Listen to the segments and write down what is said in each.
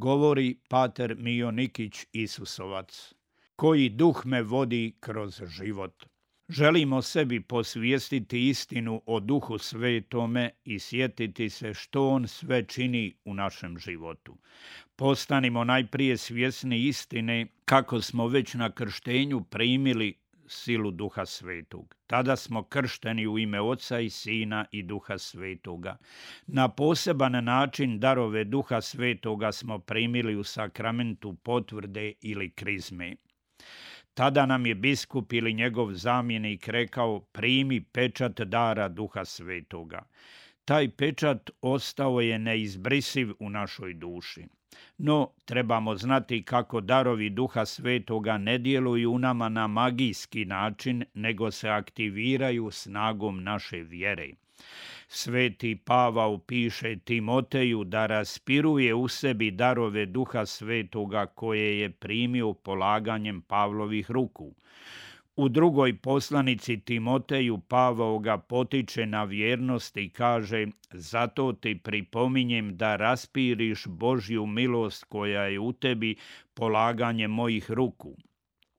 Govori pater Mio Nikić Isusovac, koji duh me vodi kroz život. Želimo sebi posvijestiti istinu o duhu svetome i sjetiti se što on sve čini u našem životu. Postanimo najprije svjesni istine kako smo već na krštenju primili silu Duha Svetog. Tada smo kršteni u ime Oca i Sina i Duha Svetoga. Na poseban način darove Duha Svetoga smo primili u sakramentu potvrde ili krizme. Tada nam je biskup ili njegov zamjenik rekao primi pečat dara Duha Svetoga. Taj pečat ostao je neizbrisiv u našoj duši. No, trebamo znati kako darovi duha svetoga ne djeluju u nama na magijski način, nego se aktiviraju snagom naše vjere. Sveti Pavao piše Timoteju da raspiruje u sebi darove duha svetoga koje je primio polaganjem Pavlovih ruku. U drugoj poslanici Timoteju Pavao ga potiče na vjernost i kaže zato ti pripominjem da raspiriš Božju milost koja je u tebi polaganje mojih ruku.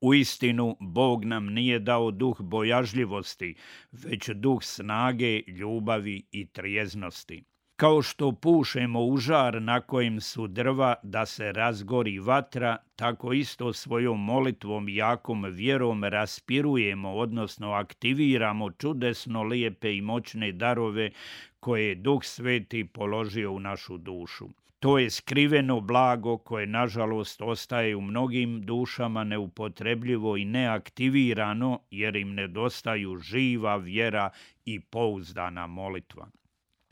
U istinu, Bog nam nije dao duh bojažljivosti, već duh snage, ljubavi i trijeznosti. Kao što pušemo u žar na kojem su drva da se razgori vatra, tako isto svojom molitvom i jakom vjerom raspirujemo, odnosno aktiviramo čudesno lijepe i moćne darove koje je Duh Sveti položio u našu dušu. To je skriveno blago koje nažalost ostaje u mnogim dušama neupotrebljivo i neaktivirano jer im nedostaju živa vjera i pouzdana molitva.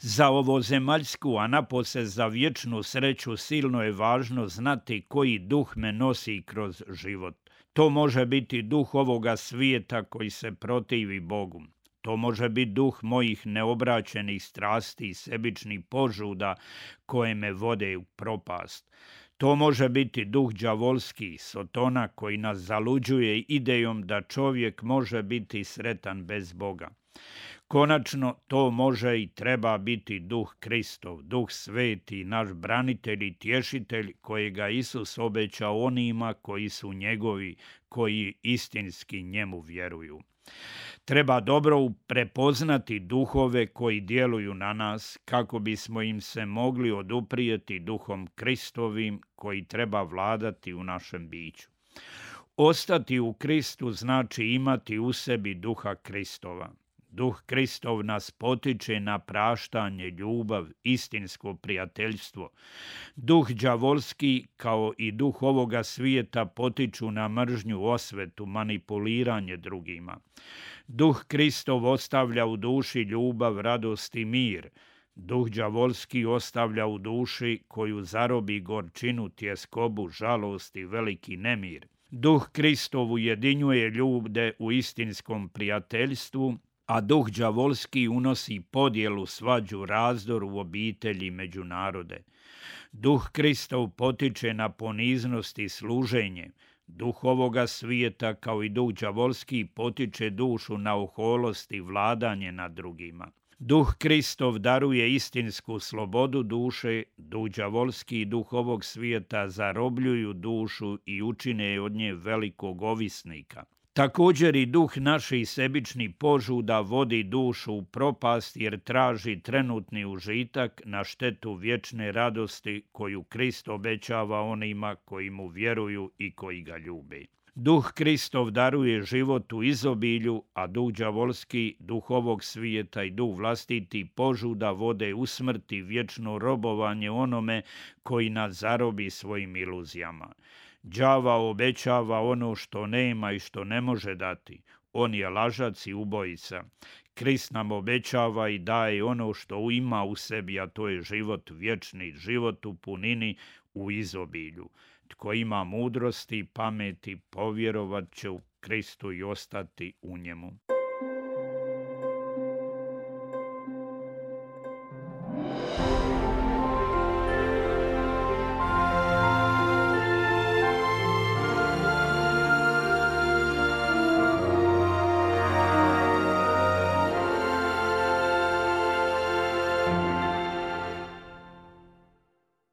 Za ovo zemaljsku, a napose za vječnu sreću silno je važno znati koji duh me nosi kroz život. To može biti duh ovoga svijeta koji se protivi Bogu. To može biti duh mojih neobraćenih strasti i sebičnih požuda koje me vode u propast. To može biti duh đavolski, sotona koji nas zaluđuje idejom da čovjek može biti sretan bez Boga. Konačno, to može i treba biti duh Kristov, duh sveti, naš branitelj i tješitelj kojega Isus obeća onima koji su njegovi, koji istinski njemu vjeruju. Treba dobro prepoznati duhove koji djeluju na nas kako bismo im se mogli oduprijeti duhom Kristovim koji treba vladati u našem biću. Ostati u Kristu znači imati u sebi duha Kristova. Duh Kristov nas potiče na praštanje, ljubav, istinsko prijateljstvo. Duh đavolski kao i duh ovoga svijeta potiču na mržnju, osvetu, manipuliranje drugima. Duh Kristov ostavlja u duši ljubav, radost i mir. Duh đavolski ostavlja u duši koju zarobi gorčinu, tjeskobu, žalost i veliki nemir. Duh Kristov ujedinjuje ljude u istinskom prijateljstvu, a duh đavolski unosi podjelu, svađu, razdor u obitelji među narode. Duh Kristov potiče na poniznost i služenje. Duh ovoga svijeta, kao i duh đavolski, potiče dušu na oholost i vladanje nad drugima. Duh Kristov daruje istinsku slobodu duše, duh đavolski i duh ovog svijeta zarobljuju dušu i učine od nje velikog ovisnika. Također i duh naši sebični požuda vodi dušu u propast jer traži trenutni užitak na štetu vječne radosti koju Krist obećava onima koji mu vjeruju i koji ga ljube. Duh Kristov daruje život u izobilju, a duh đavolski, duh ovog svijeta i duh vlastiti požuda vode u smrti vječno robovanje onome koji nas zarobi svojim iluzijama. Đava obećava ono što nema i što ne može dati. On je lažac i ubojica. Krist nam obećava i daje ono što ima u sebi, a to je život vječni, život u punini u izobilju. Tko ima mudrosti i pameti, povjerovat će u Kristu i ostati u njemu.